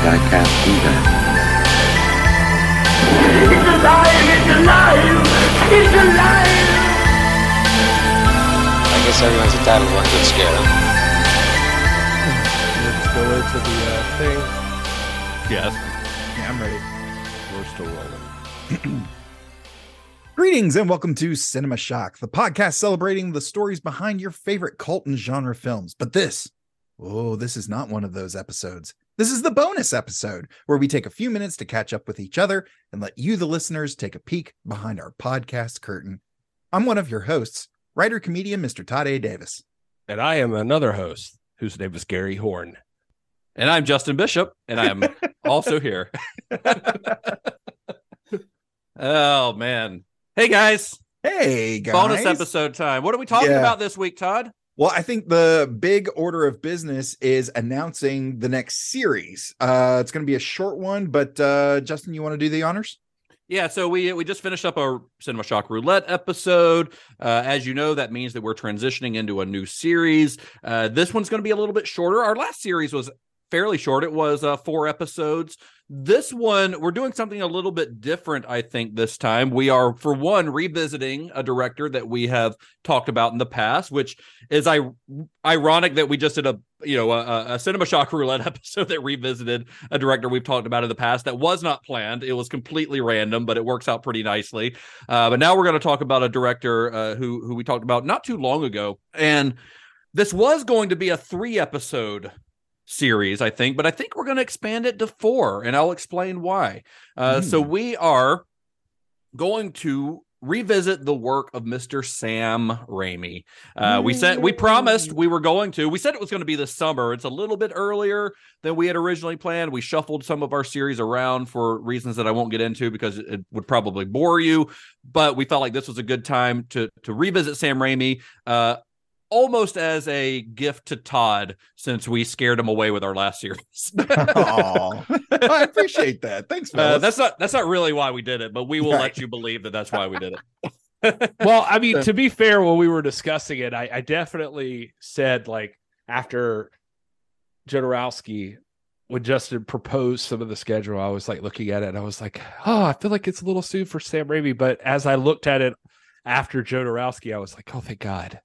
afraid I can't do that. It's alive! It's alive! It's alive! I guess everyone's entitled to one good scare. Let's go into the uh, thing. Yes. Yeah, I'm ready. We're still rolling. Greetings and welcome to Cinema Shock, the podcast celebrating the stories behind your favorite cult and genre films. But this, oh, this is not one of those episodes. This is the bonus episode where we take a few minutes to catch up with each other and let you, the listeners, take a peek behind our podcast curtain. I'm one of your hosts, writer comedian Mr. Todd A. Davis. And I am another host whose name is Gary Horne. And I'm Justin Bishop, and I'm also here. oh man. Hey guys. Hey, guys. Bonus episode time. What are we talking Yeah. about this week, Todd? Well, I think the big order of business is announcing the next series. Uh it's going to be a short one, but uh Justin, you want to do the honors? Yeah, so we we just finished up our Cinema Shock Roulette episode. Uh, as you know, that means that we're transitioning into a new series. Uh, this one's going to be a little bit shorter. Our last series was fairly short. It was uh, four episodes. This one, we're doing something a little bit different, I think, this time. We are, for one, revisiting a director that we have talked about in the past, which is I- ironic that we just did a you know a, a Cinema Shock Roulette episode that revisited a director we've talked about in the past that was not planned. It was completely random, but it works out pretty nicely. Uh, but now we're going to talk about a director uh, who who we talked about not too long ago, and this was going to be a three episode series, I think, but I think we're going to expand it to four, and I'll explain why. Uh, So we are going to revisit the work of Mr. Sam Raimi. Uh, we said we promised we were going to. We said it was going to be this summer. It's a little bit earlier than we had originally planned. We shuffled some of our series around for reasons that I won't get into because it would probably bore you. But we felt like this was a good time to to revisit Sam Raimi. Uh, Almost as a gift to Todd, since we scared him away with our last series. Oh, I appreciate that. Thanks, Uh, that's not that's not really why we did it, but we will Right. let you believe that that's why we did it. well, I mean, to be fair, when we were discussing it, I, I definitely said like after Jodorowsky, when Justin proposed some of the schedule, I was like looking at it and I was like, oh, I feel like it's a little soon for Sam Raimi. But as I looked at it after Jodorowsky, I was like, oh, thank God.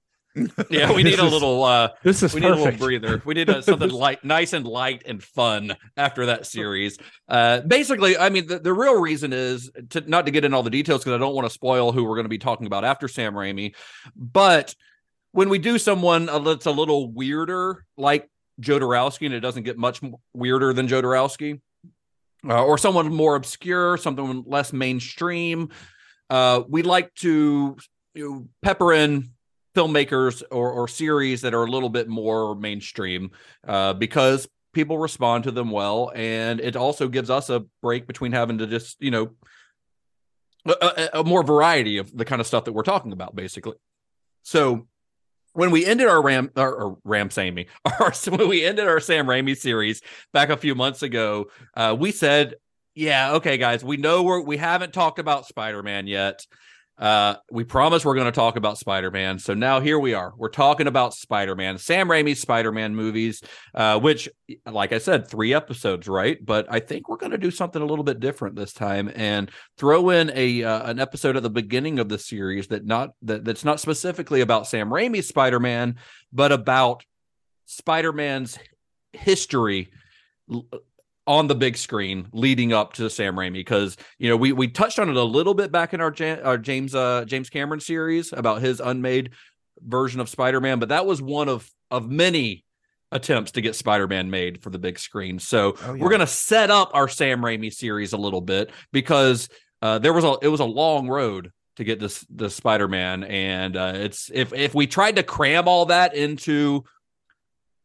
Yeah, we need a little uh This is we need a little breather. We need uh something light, nice and light and fun after that series. Uh, basically, I mean, the, the real reason is to not to get in all the details because I don't want to spoil who we're going to be talking about after Sam Raimi. But when we do someone that's a little weirder, like Jodorowsky, and it doesn't get much weirder than Jodorowsky, uh, or someone more obscure, something less mainstream, uh, we like to you know, pepper in filmmakers or, or series that are a little bit more mainstream uh, because people respond to them well and it also gives us a break between having to just you know a, a- more variety of the kind of stuff that we're talking about basically. So when we ended our ram or, or ram sammy our when we ended our sam raimi series back a few months ago uh, we said yeah okay guys we know we're we haven't talked about spider-man yet uh, we promise we're going to talk about Spider-Man, so now here we are. We're talking about Spider-Man, Sam Raimi's Spider-Man movies, uh, which, like I said, three episodes, right? But I think we're going to do something a little bit different this time and throw in a uh, an episode at the beginning of the series that not that that's not specifically about Sam Raimi's Spider-Man, but about Spider-Man's history l- on the big screen leading up to Sam Raimi because you know we we touched on it a little bit back in our, Ja- our James uh James Cameron series about his unmade version of Spider-Man but that was one of of many attempts to get Spider-Man made for the big screen so Oh, yeah. we're going to set up our Sam Raimi series a little bit because uh there was a it was a long road to get this the Spider-Man and uh it's if if we tried to cram all that into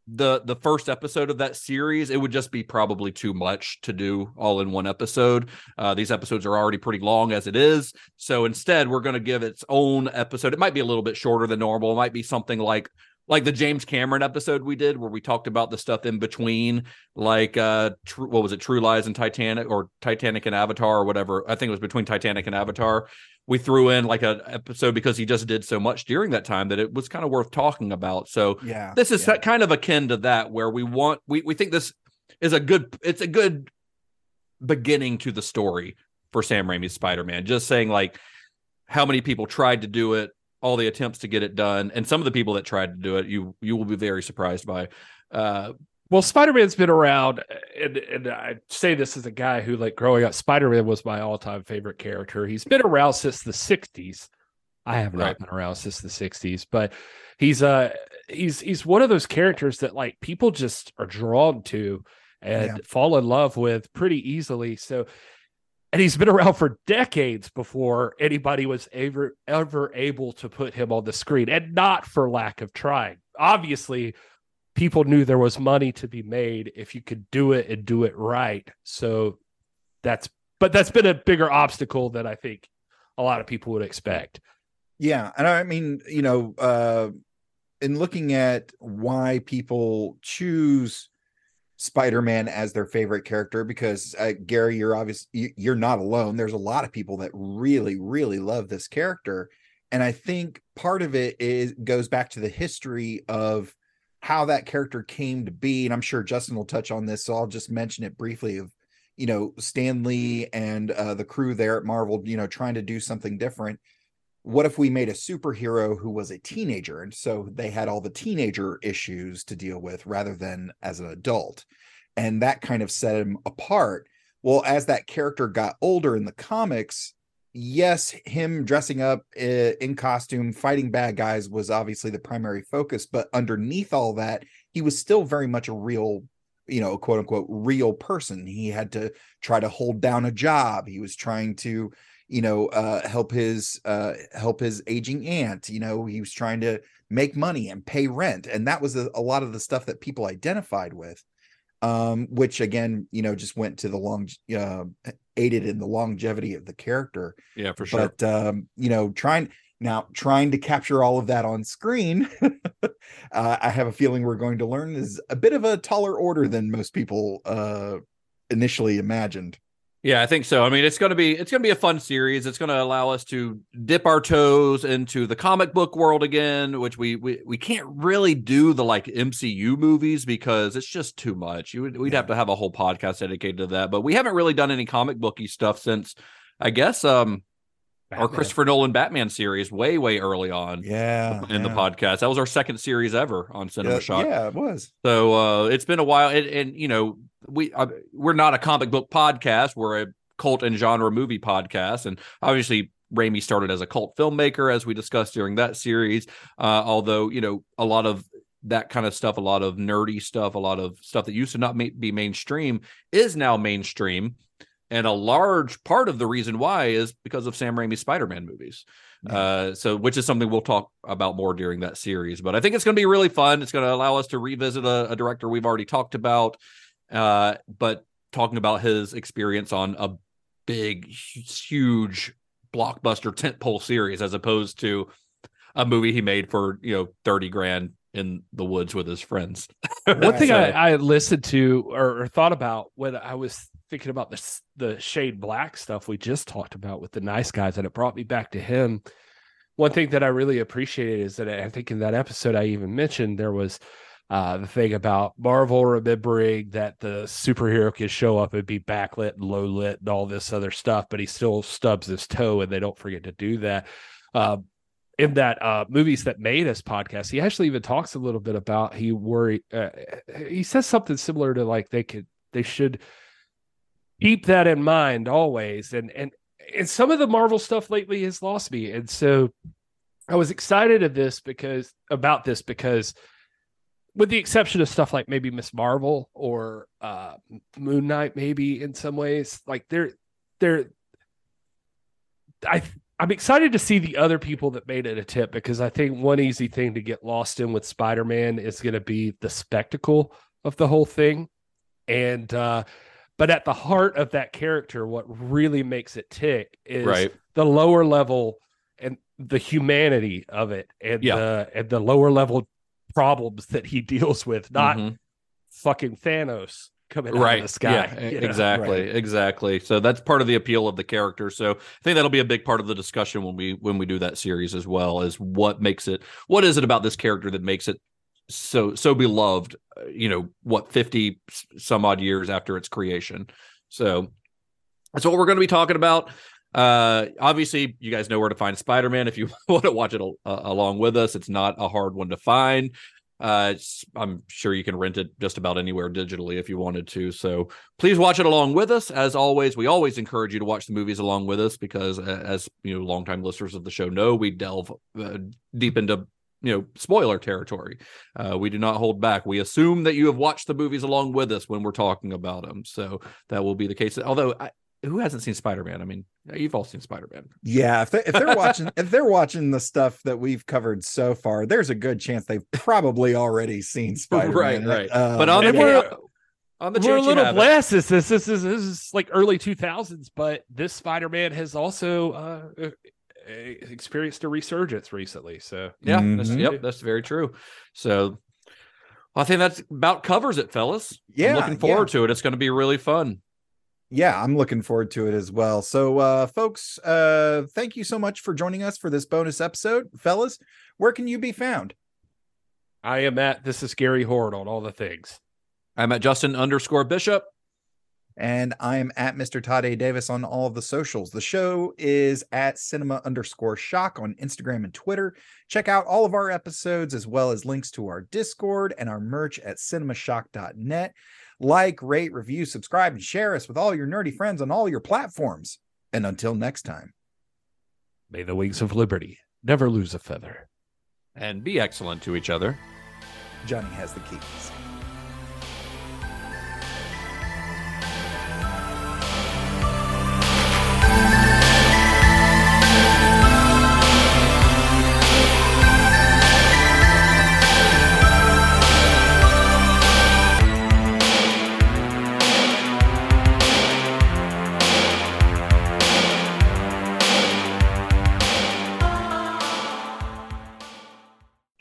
the the first episode of that series, it would just be probably too much to do all in one episode. Uh, these episodes are already pretty long as it is, so instead we're going to give its own episode. It might be a little bit shorter than normal. It might be something like like the James Cameron episode we did where we talked about the stuff in between, like uh, tr- what was it, True Lies and Titanic or Titanic and Avatar or whatever. I think it was between Titanic and Avatar. We threw in like an episode because he just did so much during that time that it was kind of worth talking about. So Yeah. this is yeah. kind of akin to that where we want we we think this is a good it's a good beginning to the story for Sam Raimi's Spider-Man. Just saying like how many people tried to do it, all the attempts to get it done, and some of the people that tried to do it, you you will be very surprised by. Uh, Well, Spider Man's been around, and and I say this as a guy who, like, growing up, Spider Man was my all time favorite character. He's been around since the '60s. I have not Right. been around since the '60s, but he's uh he's he's one of those characters that like people just are drawn to and Yeah. fall in love with pretty easily. So, and he's been around for decades before anybody was ever ever able to put him on the screen, and not for lack of trying. Obviously, people knew there was money to be made if you could do it and do it right. So that's but that's been a bigger obstacle than I think a lot of people would expect. Yeah, and I mean, you know, uh in looking at why people choose Spider-Man as their favorite character because uh, Gary, you're obvious you- you're not alone. There's a lot of people that really really love this character, and I think part of it is goes back to the history of how that character came to be, and I'm sure Justin will touch on this, so I'll just mention it briefly of you know Stan Lee and uh, the crew there at Marvel, you know, trying to do something different what if we made a superhero who was a teenager? And so they had all the teenager issues to deal with rather than as an adult. And that kind of set him apart. Well as that character got older in the comics yes him dressing up uh, in costume fighting bad guys was obviously the primary focus but underneath all that he was still very much a real you know quote unquote real person. He had to try to hold down a job. He was trying to you know uh help his uh help his aging aunt you know he was trying to make money and pay rent and that was a, a lot of the stuff that people identified with um which again you know just went to the long uh aided in the longevity of the character yeah, for sure. but um you know trying now trying to capture all of that on screen uh, i have a feeling we're going to learn is a bit of a taller order than most people uh initially imagined Yeah, I think so. I mean, it's gonna be it's gonna be a fun series. It's gonna allow us to dip our toes into the comic book world again, which we we, we can't really do the like MCU movies because it's just too much. You would, we'd have to have a whole podcast dedicated to that. But we haven't really done any comic booky stuff since, I guess, um, our Christopher Nolan Batman series way way early on yeah in the podcast. That was our second series ever on Cinema Yeah, Shock. yeah it was So uh, it's been a while, and, and you know we uh, we're not a comic book podcast. We're a cult and genre movie podcast, and obviously Raimi started as a cult filmmaker, as we discussed during that series. Uh, although you know a lot of that kind of stuff, a lot of nerdy stuff, a lot of stuff that used to not ma- be mainstream is now mainstream. And a large part of the reason why is because of Sam Raimi's Spider-Man movies. Uh, so which is something we'll talk about more during that series. But I think it's going to be really fun. It's going to allow us to revisit a, a director we've already talked about, uh, but talking about his experience on a big, huge blockbuster tentpole series as opposed to a movie he made for you know thirty grand in the woods with his friends. One thing So- I, I listened to or, or thought about when I was thinking about this the Shane Black stuff we just talked about with the nice guys, and it brought me back to him. One thing that I really appreciated is that I think in that episode I even mentioned there was uh, the thing about Marvel remembering that the superhero could show up and be backlit and low lit and all this other stuff, but he still stubs his toe, and they don't forget to do that. Uh, in that uh, movies that made us podcast, he actually even talks a little bit about he worry. Uh, he says something similar to like they could they should keep that in mind always, and and and some of the Marvel stuff lately has lost me, and so I was excited of this because about this because with the exception of stuff like maybe Miss Marvel or uh Moon Knight, maybe in some ways, like they're they're I I'm excited to see the other people that made an attempt because I think one easy thing to get lost in with Spider-Man is going to be the spectacle of the whole thing. And uh but at the heart of that character what really makes it tick is Right. the lower level and the humanity of it and Yeah. the and the lower level problems that he deals with, not Mhm. fucking Thanos coming out right of the sky. Yeah, you know? exactly exactly so that's part of the appeal of the character so i think that'll be a big part of the discussion when we when we do that series as well is what makes it what is it about this character that makes it so so beloved uh, you know what fifty some odd years after its creation so that's what we're going to be talking about uh obviously you guys know where to find spider-man if you want to watch it al- uh, along with us it's not a hard one to find uh, I'm sure you can rent it just about anywhere digitally if you wanted to. So please watch it along with us. As always, we always encourage you to watch the movies along with us because, uh, as you know, longtime listeners of the show know, we delve uh, deep into you know spoiler territory. Uh, we do not hold back. We assume that you have watched the movies along with us when we're talking about them. So that will be the case. Although, I, who hasn't seen Spider Man? I mean, you've all seen Spider Man. Yeah, if, they, if they're watching if they're watching the stuff that we've covered so far, there's a good chance they've probably already seen Spider-Man. Right, right. Uh, but on the we're- on the We're a little have blessed. This, this this is this is like early two thousands, but this Spider Man has also uh, experienced a resurgence recently. So Yeah, that's, Mhm. yep, that's very true. So I think that's about covers it, fellas. Yeah, I'm looking forward to it. It's going to be really fun. Yeah, I'm looking forward to it as well. So uh folks, uh thank you so much for joining us for this bonus episode. Fellas, where can you be found? I am at this is Gary Horne on all the things. I'm at Justin underscore Bishop. And I'm at Mr. Todd A. Davis on all of the socials. The show is at cinema underscore shock on Instagram and Twitter. Check out all of our episodes as well as links to our Discord and our merch at cinemashock.net. Like, rate, review, subscribe, and share us with all your nerdy friends on all your platforms. And until next time, May the wings of liberty never lose a feather. And be excellent to each other. Johnny has the keys.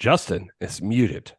Justin is muted.